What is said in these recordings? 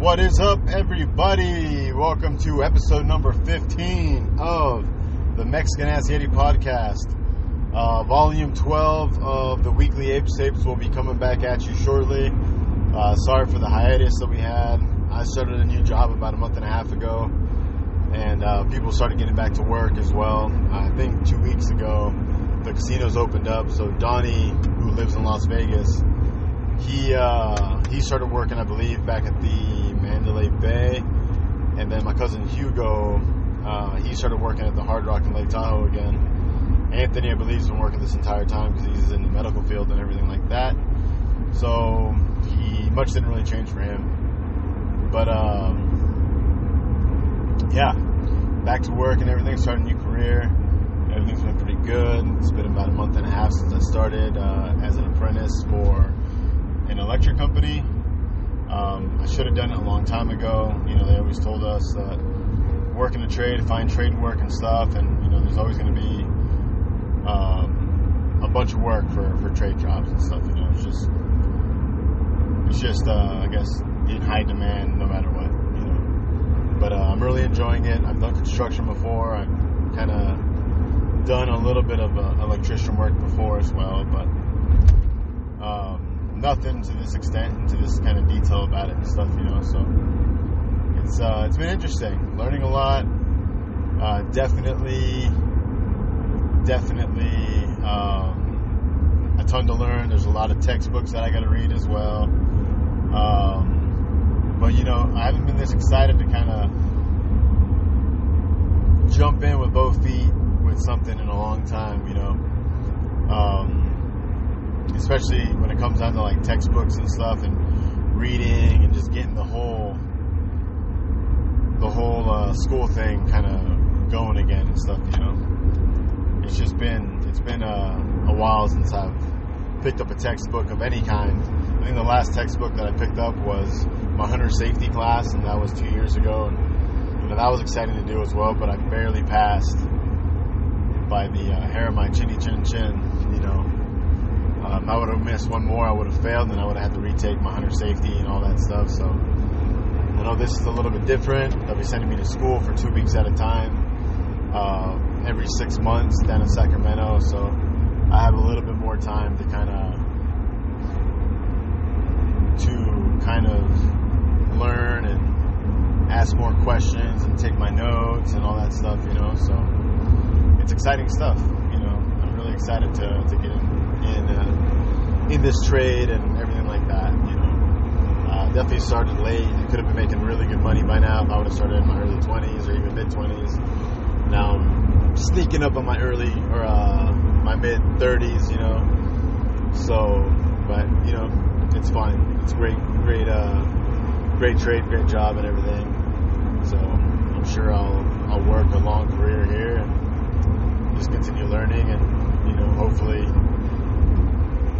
What is up, everybody? Welcome to episode number 15 of the Mexican Ass Yeti podcast. Uh, volume 12 of the weekly Apes Tapes will be coming back at you shortly. Uh, sorry for the hiatus that we had. I started a new job about a month and a half ago, and uh, people started getting back to work as well. I think two weeks ago, the casinos opened up, so Donnie, who lives in Las Vegas, he uh, he started working, I believe, back at the Mandalay Bay, and then my cousin Hugo, uh, he started working at the Hard Rock in Lake Tahoe again. Anthony, I believe, has been working this entire time because he's in the medical field and everything like that. So he much didn't really change for him, but um, yeah, back to work and everything, starting a new career. Everything's been pretty good. It's been about a month and a half since I started uh, as an apprentice for an electric company. Um, I should have done it a long time ago. You know, they always told us that work in the trade, find trade work and stuff, and you know, there's always going to be um, a bunch of work for, for trade jobs and stuff. You know, it's just it's just uh, I guess in high demand no matter what. You know, but uh, I'm really enjoying it. I've done construction before. I've kind of done a little bit of uh, electrician work before as well, but. Nothing to this extent and to this kind of detail about it and stuff, you know. So it's uh, it's been interesting, learning a lot. Uh, definitely, definitely um, a ton to learn. There's a lot of textbooks that I got to read as well. Um, but you know, I haven't been this excited to kind of jump in with both feet with something in a long time. You know. Um, especially when it comes down to like textbooks and stuff and reading and just getting the whole the whole uh, school thing kind of going again and stuff you know? It's just been it's been a, a while since I've picked up a textbook of any kind. I think the last textbook that I picked up was my hunter safety class and that was two years ago and you know that was exciting to do as well but I barely passed by the uh, hair of my chinny chin chin you know um, I would have missed one more, I would have failed, and I would have had to retake my hunter safety and all that stuff. So I know this is a little bit different. They'll be sending me to school for two weeks at a time, uh, every six months down in Sacramento. So I have a little bit more time to kind of to kind of learn and ask more questions and take my notes and all that stuff. You know, so it's exciting stuff. You know, I'm really excited to to get in in uh, in this trade and everything like that. You know, uh, definitely started late. I could have been making really good money by now if I would have started in my early 20s or even mid 20s. Now I'm sneaking up on my early or uh, my mid 30s. You know, so but you know it's fine. It's great, great, uh, great trade, great job, and everything. So I'm sure I'll I'll work a long career here and just continue learning and you know hopefully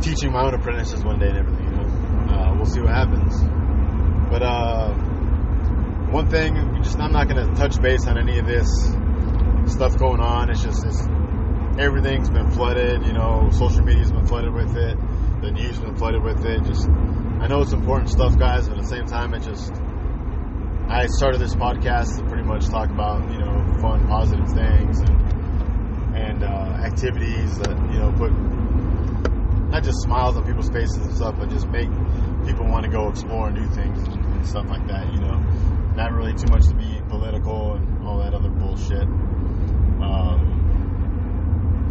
teaching my own apprentices one day and everything. You know, uh, we'll see what happens. But uh, one thing, just I'm not going to touch base on any of this stuff going on. It's just it's, everything's been flooded. You know, social media's been flooded with it. The news been flooded with it. Just I know it's important stuff, guys, but at the same time, it just I started this podcast to pretty much talk about you know fun, positive things and and uh, activities that you know put not just smiles on people's faces and stuff, but just make people want to go explore do things and, and stuff like that. You know, not really too much to be political and all that other bullshit. Um,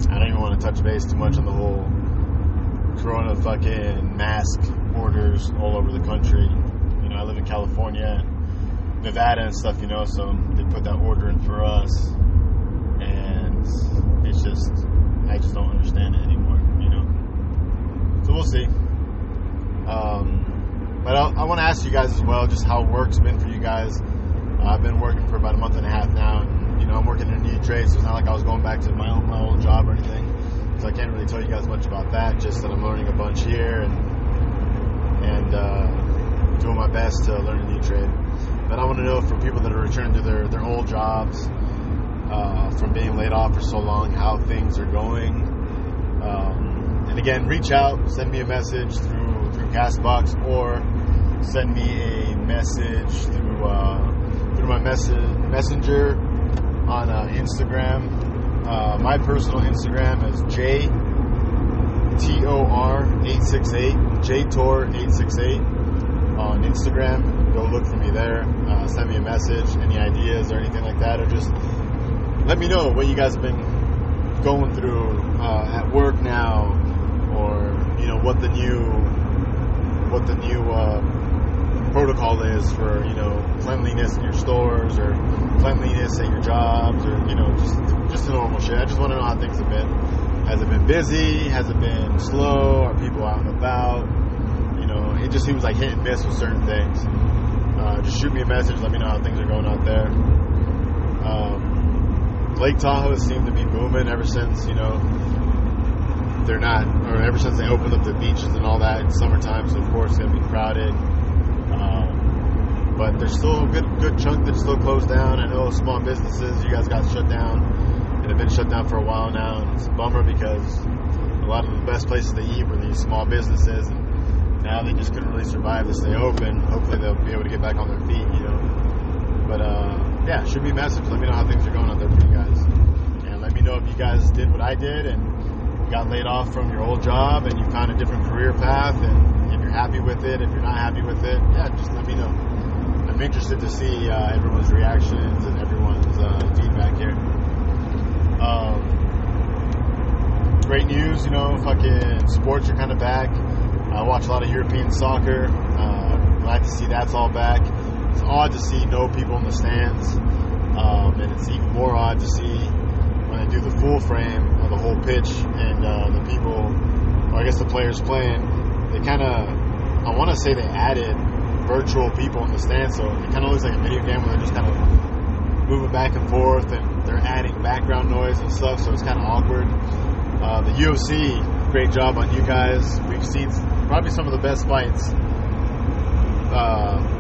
I don't even want to touch base too much on the whole Corona fucking mask orders all over the country. You know, I live in California, and Nevada, and stuff. You know, so they put that order in for us, and it's just I just don't understand it anymore. So we'll see. Um, but I'll, i want to ask you guys as well, just how work's been for you guys. Uh, I've been working for about a month and a half now, and you know I'm working in a new trade, so it's not like I was going back to my old, my old job or anything. So I can't really tell you guys much about that. Just that I'm learning a bunch here and and uh, doing my best to learn a new trade. But I want to know for people that are returning to their their old jobs uh, from being laid off for so long, how things are going. Um, and again, reach out, send me a message through through Castbox or send me a message through uh, through my mess- messenger on uh, Instagram. Uh, my personal Instagram is J T O R eight six eight J Tor eight six eight on Instagram. Go look for me there. Uh, send me a message, any ideas or anything like that, or just let me know what you guys have been going through uh, at work now, or you know what the new what the new uh, protocol is for you know cleanliness in your stores or cleanliness at your jobs or you know just just the normal shit. I just want to know how things have been. Has it been busy? Has it been slow? Are people out and about? You know, it just seems like hit and miss with certain things. Uh, just shoot me a message. Let me know how things are going out there. Um, Lake Tahoe seemed to be booming ever since you know they're not, or ever since they opened up the beaches and all that in summertime. So of course it's gonna be crowded. Um, but there's still a good good chunk that's still closed down. I know small businesses, you guys got shut down and have been shut down for a while now, and it's a bummer because a lot of the best places to eat were these small businesses, and now they just couldn't really survive to stay open. Hopefully they'll be able to get back on their feet, you know. But uh, yeah, me a message. Let me know how things are going out there for you guys, and let me know if you guys did what I did and got laid off from your old job and you found a different career path and if you're happy with it, if you're not happy with it, yeah, just let me know. I'm interested to see uh, everyone's reactions and everyone's uh, feedback here. Um, great news, you know, fucking sports are kind of back. I watch a lot of European soccer. Uh, glad to see that's all back. It's odd to see no people in the stands, um, and it's even more odd to see when they do the full frame whole pitch and uh, the people, or I guess the players playing. They kind of, I want to say they added virtual people in the stands, so it kind of looks like a video game where they're just kind of moving back and forth, and they're adding background noise and stuff, so it's kind of awkward. Uh, the UFC, great job on you guys. We've seen probably some of the best fights. Uh,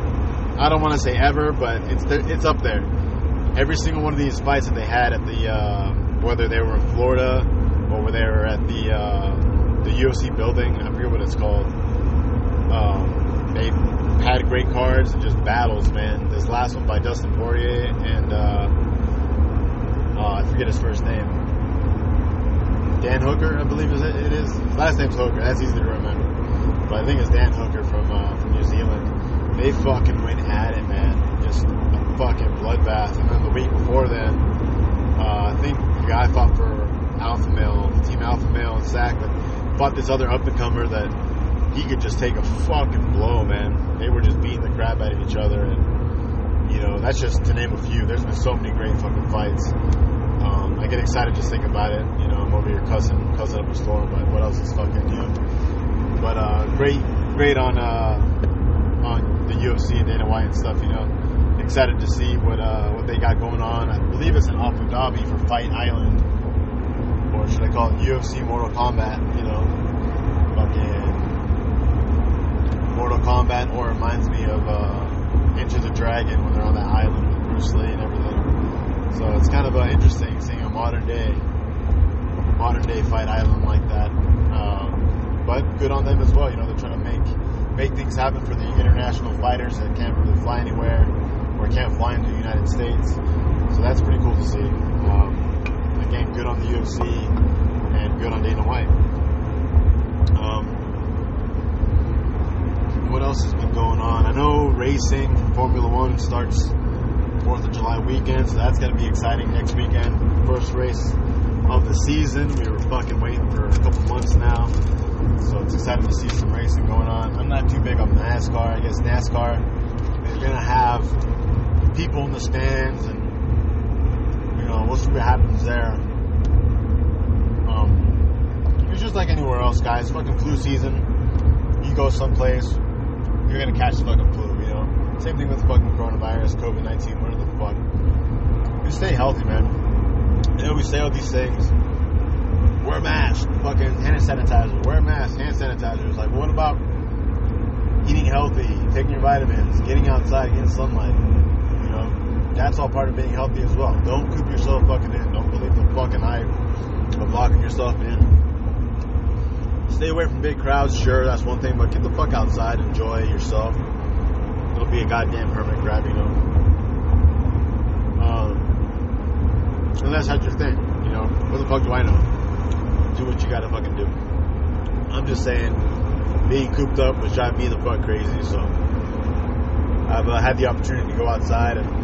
I don't want to say ever, but it's it's up there. Every single one of these fights that they had at the uh, whether they were in Florida or whether they were at the uh, the UFC building, I forget what it's called. Um, they had great cards and just battles, man. This last one by Dustin Poirier and uh, uh, I forget his first name. Dan Hooker, I believe is it, it is. His last name's Hooker. That's easy to remember. But I think it's Dan Hooker from uh, from New Zealand. They fucking went at it, man. Just a fucking bloodbath. And then the week before then, uh, I think guy fought for Alpha Male, Team Alpha Male and Sack, but fought this other up and comer that he could just take a fucking blow, man. They were just beating the crap out of each other, and you know that's just to name a few. There's been so many great fucking fights. Um, I get excited just think about it. You know, I'm over here cussing, cussing up a storm, but what else is fucking new? But uh, great, great on uh, on the UFC and Dana White and stuff. You know, excited to see what uh, what they got going on. I believe it's in Abu Dhabi for Fight Island, or should I call it UFC Mortal Kombat? You know, fucking Mortal Kombat, or reminds me of uh, Enter the Dragon when they're on that island with Bruce Lee and everything. So it's kind of uh, interesting seeing a modern day modern day fight island like that. Um, but good on them as well. You know, they're trying to make make things happen for the international fighters that can't really fly anywhere or can't fly into the United States. So that's pretty cool to see. Um, again, good on the UFC and good on Dana White. Um, what else has been going on? I know racing for Formula One starts Fourth of July weekend, so that's gonna be exciting next weekend. First race of the season. We were fucking waiting for a couple months now, so it's exciting to see some racing going on. I'm not too big on NASCAR. I guess NASCAR they're gonna have people in the stands, and you know we'll see what happens there. Um, it's just like anywhere else, guys. Fucking flu season. You go someplace, you're gonna catch the fucking flu. You know. Same thing with fucking coronavirus, COVID 19, whatever the fuck. Just stay healthy, man. You know, we say all these things. Wear mask, fucking hand sanitizer, wear mask, hand sanitizer. It's like, what about eating healthy, taking your vitamins, getting outside, getting sunlight? That's all part of being healthy as well. Don't coop yourself fucking in. Don't believe the fucking hype of locking yourself in. Stay away from big crowds, sure, that's one thing, but get the fuck outside, enjoy yourself don't be a goddamn hermit crab, you know. Um, unless that's your thing, you know. What the fuck do I know? Do what you gotta fucking do. I'm just saying, being cooped up was driving me the fuck crazy, so I've uh, had the opportunity to go outside and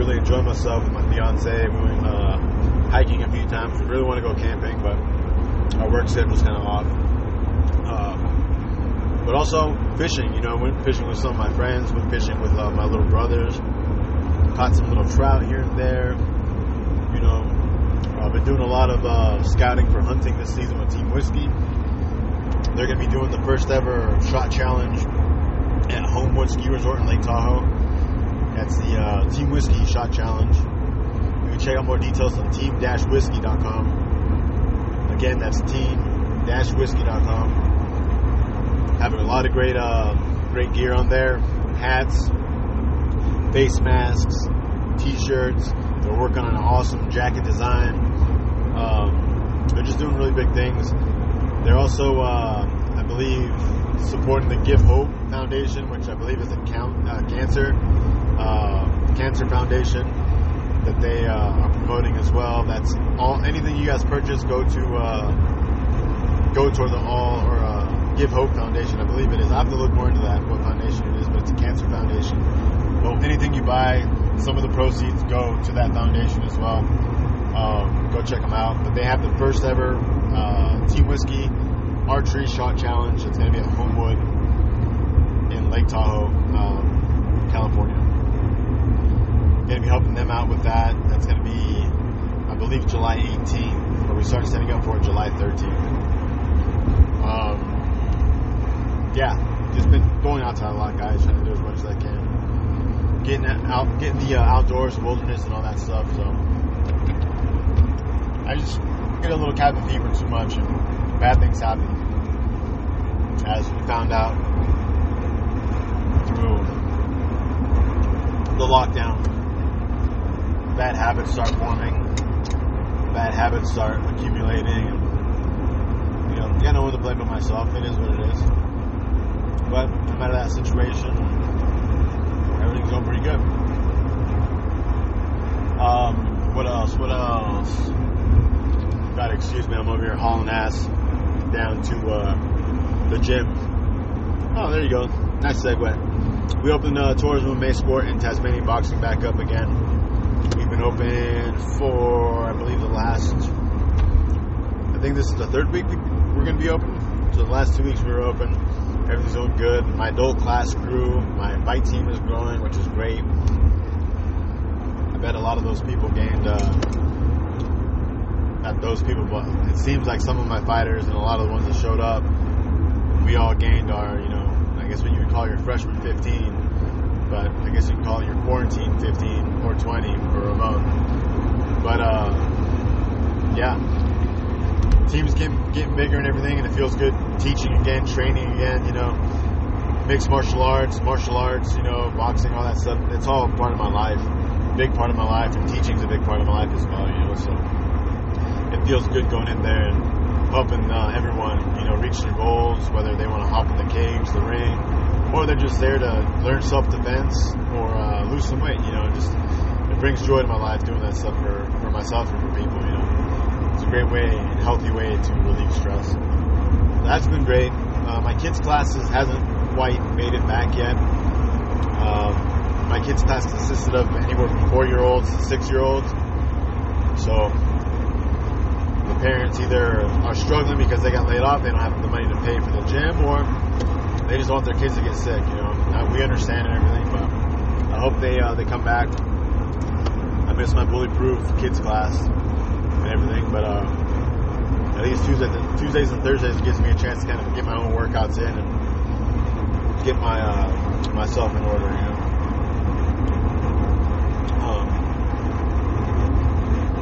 really enjoy myself with my fiance. We went uh, hiking a few times. We really want to go camping, but our work schedule's kind of off. Uh, but also fishing, you know, went fishing with some of my friends, went fishing with uh, my little brothers, caught some little trout here and there. You know, I've been doing a lot of uh, scouting for hunting this season with Team Whiskey. They're going to be doing the first ever shot challenge at Homewood Ski Resort in Lake Tahoe. That's the uh, Team Whiskey Shot Challenge. You can check out more details on team-whiskey.com. Again, that's team-whiskey.com. Having a lot of great, uh, great gear on there: hats, face masks, t-shirts. They're working on an awesome jacket design. Um, they're just doing really big things. They're also, uh, I believe, supporting the Give Hope Foundation, which I believe is a count, uh, cancer uh, cancer foundation that they uh, are promoting as well. That's all. Anything you guys purchase, go to uh, go toward the All or uh, Give Hope Foundation. I believe it is. I have to look more into that what foundation it is, but it's a cancer foundation. Well, anything you buy, some of the proceeds go to that foundation as well. Um, go check them out. But they have the first ever uh, Team Whiskey archery shot challenge. It's going to be at Homewood in Lake Tahoe, um, California. Going to be helping them out with that. That's going to be, I believe, July 18th, but we start setting up for it July 13th. Um, yeah, just been going outside a lot, guys. Trying to do as much as I can. Getting out, getting the uh, outdoors, wilderness, and all that stuff. So I just get a little cabin fever too much, and bad things happen. As we found out through the lockdown, bad habits start forming, bad habits start accumulating, and you know, I know what to blame but myself. It is what it is. But I'm out of that situation. Everything's going pretty good. Um, what else? What else? God, excuse me, I'm over here hauling ass down to uh, the gym. Oh, there you go. Nice segue. We opened uh, Tourism May Sport and Tasmanian Boxing back up again. We've been open for, I believe, the last. I think this is the third week we're going to be open. So the last two weeks we were open. Everything's going good. My adult class grew. My fight team is growing, which is great. I bet a lot of those people gained. Uh, not those people, but it seems like some of my fighters and a lot of the ones that showed up, we all gained our, you know, I guess what you would call your freshman 15, but I guess you can call it your quarantine 15 or 20 for remote. But, uh, yeah, team's getting, getting bigger and everything, and it feels good teaching again, training again, you know, mixed martial arts, martial arts, you know, boxing, all that stuff. It's all part of my life, big part of my life, and teaching's a big part of my life as well, you know, so it feels good going in there and helping uh, everyone, you know, reach their goals, whether they want to hop in the cage, the ring, or they're just there to learn self-defense or uh, lose some weight. You know, just it brings joy to my life doing that stuff for, for myself and for people. You know, it's a great way and healthy way to relieve stress. That's been great. Uh, my kids' classes hasn't quite made it back yet. Um, my kids' class consisted of anywhere from four-year-olds to six-year-olds. So the parents either are struggling because they got laid off, they don't have the money to pay for the gym, or they just want their kids to get sick. You know, uh, we understand and everything, but I hope they uh, they come back. I miss my bully-proof kids class and everything, but uh, at least Tuesdays, Tuesdays and Thursdays gives me a chance to kind of get my own workouts in and get my uh, myself in order. You know. Um,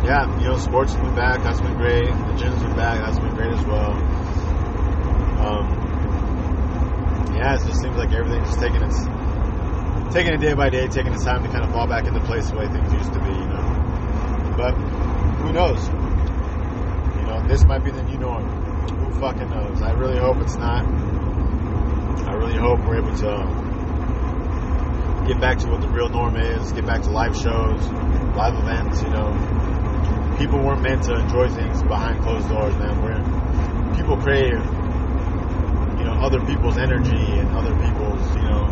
yeah, you know, sports has been back. That's been great. The gym's been back. That's been great as well. Um, yeah, it just seems like everything's just taking its taking it day by day, taking its time to kind of fall back into place the way things used to be. You know, but who knows? You know, this might be the new norm. Who fucking knows? I really hope it's not. I really hope we're able to get back to what the real norm is, get back to live shows, live events, you know. People weren't meant to enjoy things behind closed doors, man. We're, people crave, other people's energy and other people's, you know,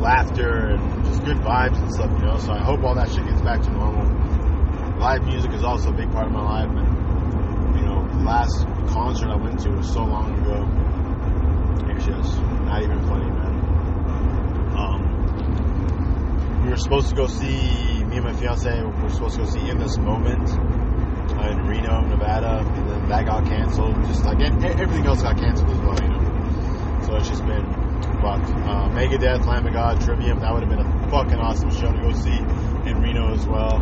laughter and just good vibes and stuff, you know. So I hope all that shit gets back to normal. Live music is also a big part of my life, and you know, last concert I went to was so long ago. It's just not even funny, man. Um, we were supposed to go see me and my fiance. We were supposed to go see in this moment uh, in Reno, Nevada, and then that got canceled. Just like everything else got canceled as well, you know. So it's just been fucked. Uh, Megadeth, Lamb of God, Trivium. That would have been a fucking awesome show to go see in Reno as well.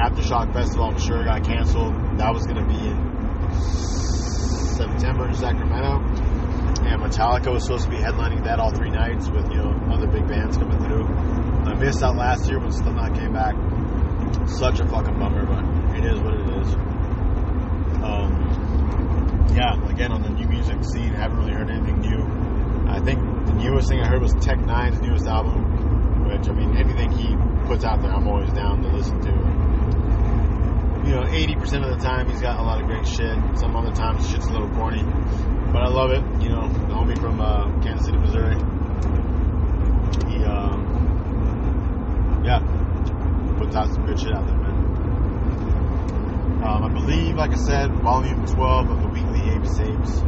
Aftershock Festival, I'm sure got canceled. That was going to be in September in Sacramento. And Metallica was supposed to be headlining that all three nights with, you know, other big bands coming through. I missed out last year when Slipknot came back. Such a fucking bummer, but it is what it is. Um, yeah, again, on the new music scene, haven't really heard anything new. I think the newest thing I heard was Tech N9ne's newest album, which, I mean, anything he puts out there, I'm always down to listen to. You know, 80% of the time he's got a lot of great shit. Some other times shit's a little corny. But I love it. You know, the homie from uh, Kansas City, Missouri. He, uh, yeah, puts out some good shit out there, man. Um, I believe, like I said, volume 12 of the Apes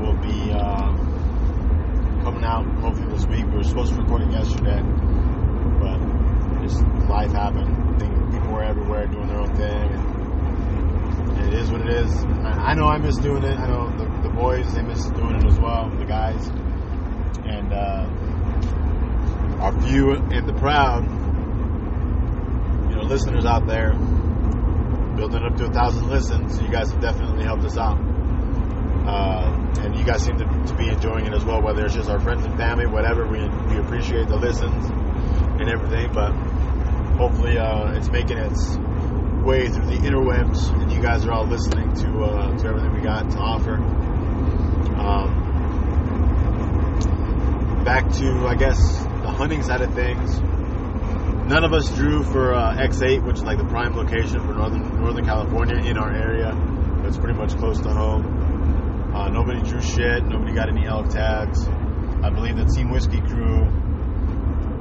will be uh, coming out hopefully this week. We were supposed to record it yesterday, but just life happened. I think people were everywhere doing their own thing. And it is what it is. I know I miss doing it. I know the, the boys, they miss doing it as well, the guys. And uh, our few and the proud, you know, listeners out there, building up to a thousand listens. You guys have definitely helped us out. Uh, and you guys seem to, to, be enjoying it as well, whether it's just our friends and family, whatever. We, we appreciate the listens and everything, but hopefully uh, it's making its way through the interwebs, and you guys are all listening to uh, to everything we got to offer. Um, back to, I guess, the hunting side of things. None of us drew for uh, X8, which is like the prime location for northern Northern California in our area. It's pretty much close to home. Uh, nobody drew shit. Nobody got any elk tags. I believe the Team Whiskey crew,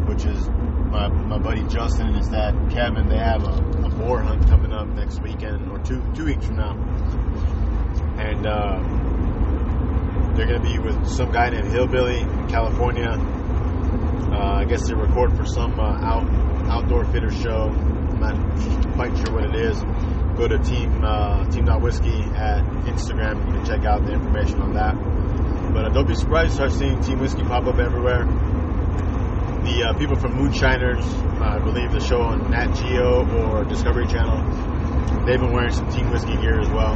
which is my, my buddy Justin and his dad Kevin, they have a, a boar hunt coming up next weekend or two two weeks from now, and uh, they're going to be with some guy named Hillbilly in California. Uh, I guess they record for some uh, out outdoor fitter show. I'm not quite sure what it is. Go to team uh, team.whiskey at Instagram. You can check out the information on that. But uh, don't be surprised to start seeing Team Whiskey pop up everywhere the uh, people from Moonshiners, uh, I believe the show on Nat Geo or Discovery Channel, they've been wearing some Team Whiskey gear as well.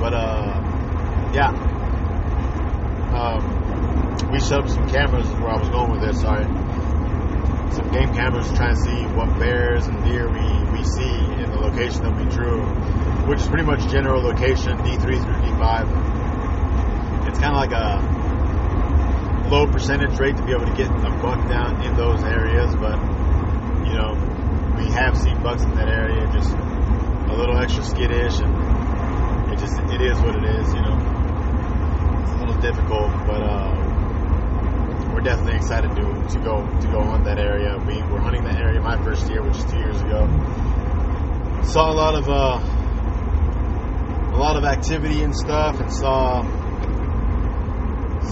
But uh, yeah, um, we set up some cameras where I was going with this. Sorry, some game cameras to try and see what bears and deer we we see in the location that we drew, which is pretty much general location D3 through D5. It's kind of like a low percentage rate to be able to get a buck down in those areas, but you know, we have seen bucks in that area just a little extra skittish, and it just it is what it is, you know. It's a little difficult, but uh, we're definitely excited to to go to go hunt that area. We were hunting that area my first year, which is two years ago. Saw a lot of uh, a lot of activity and stuff, and saw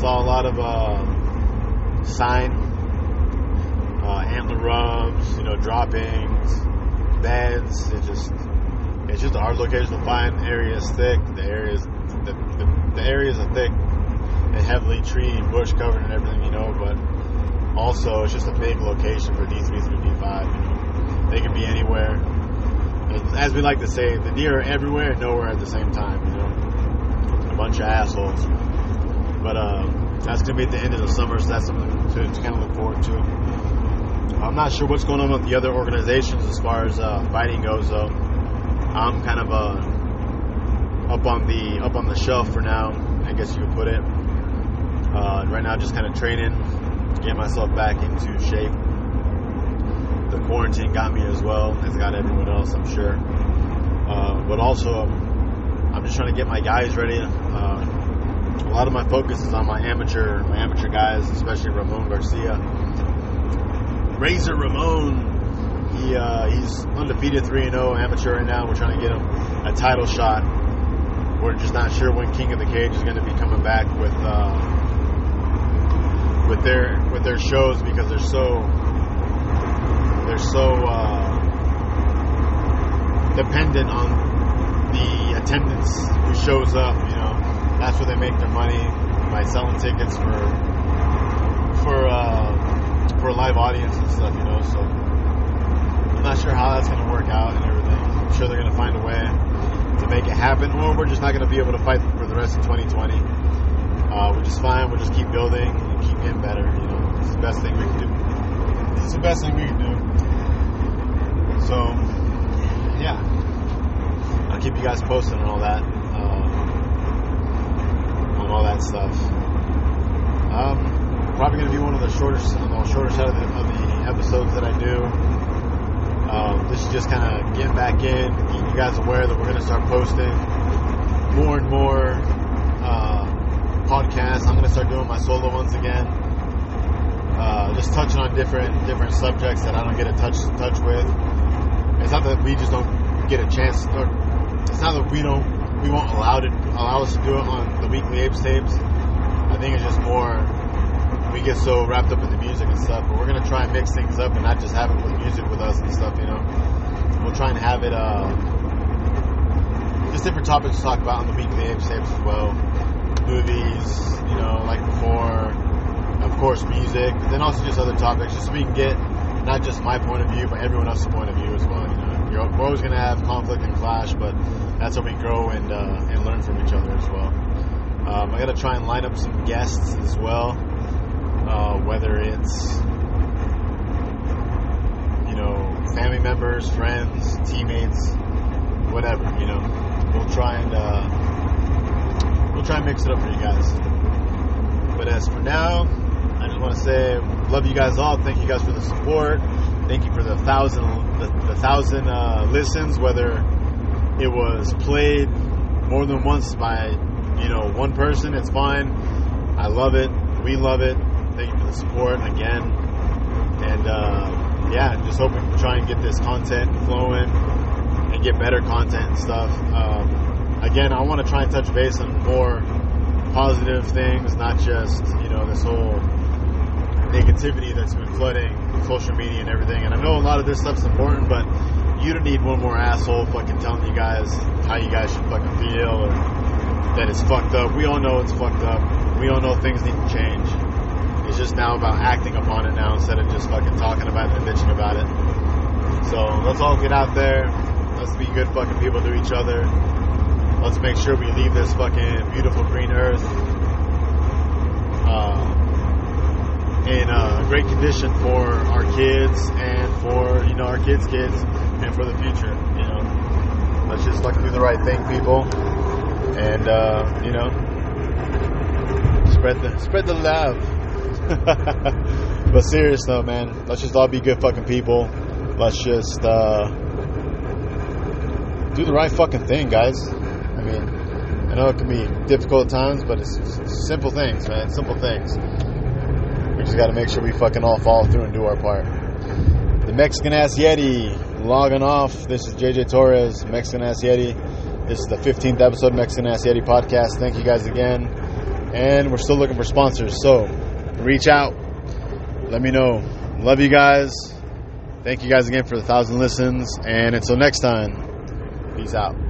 saw a lot of uh, sign, uh, antler rubs, you know, droppings, beds. It just it's just a hard location to find. The area is thick. The areas the, the, the areas are thick heavily tree and bush covered and everything, you know. But also, it's just a big location for D3 through D5. You know, they can be anywhere. As we like to say, the deer are everywhere and nowhere at the same time. You know, a bunch of assholes. But uh, that's going to be at the end of the summer, so that's something to, to, kind of look forward to. I'm not sure what's going on with the other organizations as far as uh, fighting goes, though. I'm kind of uh, up on the up on the shelf for now, I guess you could put it. Uh, right now, just kind of training, get myself back into shape. The quarantine got me as well. It's got everyone else, I'm sure. Uh, but also, um, I'm just trying to get my guys ready. Uh, a lot of my focus is on my amateur, my amateur guys, especially Ramon Garcia. Razor Ramon, he uh, he's undefeated 3 0 amateur right now. We're trying to get him a title shot. We're just not sure when King of the Cage is going to be coming back with uh, with their with their shows because they're so they're so uh, dependent on the attendance who shows up. You know, that's where they make their money by selling tickets for for uh, for a live audience and stuff. You know, so I'm not sure how that's going to work out and everything. I'm sure they're going to find a way to make it happen, or we're just not going to be able to fight for the rest of 2020. Uh, which is fine. We'll just keep building keep getting better. You know, it's the best thing we can do. It's the best thing we can do. So, yeah, I'll keep you guys posted on all that. Uh, and all that stuff. Um, probably to be one of the shortest, on the shorter side of the, of the episodes that I do. Um, this is just kind of getting back in, getting you guys aware that we're to start posting more and more uh, podcasts. I'm to start doing my solo ones again. Uh, just touching on different different subjects that I don't get a touch touch with. It's not that we just don't get a chance, or it's not that we don't we won't allow to allow us to do it on the weekly Apes tapes. I think it's just more we get so wrapped up in the music and stuff. But we're gonna try and mix things up and not just have it with music with us and stuff. You know, we'll try and have it uh, just different topics to talk about on the weekly Apes tapes as well. Movies, you know, like before. Of course, music, but then also just other topics, just so we can get not just my point of view, but everyone else's point of view as well. You know, You're, we're always going to have conflict and clash, but that's how we grow and uh, and learn from each other as well. Um, I got to try and line up some guests as well, uh, whether it's you know family members, friends, teammates, whatever. You know, we'll try and uh, we'll try and mix it up for you guys. But as for now, I just want to say love you guys all. Thank you guys for the support. Thank you for the thousand the, the thousand uh, listens, whether it was played more than once by you know one person, it's fine. I love it. We love it. Thank you for the support again. And uh, yeah, just hoping to try and get this content flowing and get better content and stuff. Um, again, I want to try and touch base on more positive things, not just you know this whole negativity that's been flooding social media and everything. And I know a lot of this stuff's important, but you don't need one more asshole fucking telling you guys how you guys should fucking feel or that it's fucked up. We all know it's fucked up. We all know things need to change. It's just now about acting upon it now instead of just fucking talking about it and bitching about it. So let's all get out there. Let's be good fucking people to each other. Let's make sure we leave this fucking beautiful green earth uh, in a great condition for our kids and for you know our kids' kids and for the future. You know, let's just fucking do the right thing, people, and uh, you know, spread the spread the love. but serious though, man, let's just all be good fucking people. Let's just uh, do the right fucking thing, guys. I mean, I know it can be difficult times, but it's, simple things, man. Simple things. We just got to make sure we fucking all follow through and do our part. The Mexican Ass Yeti logging off. This is JJ Torres, Mexican Ass Yeti. This is the 15th episode of Mexican Ass Yeti podcast. Thank you guys again. And we're still looking for sponsors. So reach out. Let me know. Love you guys. Thank you guys again for the thousand listens. And until next time, peace out.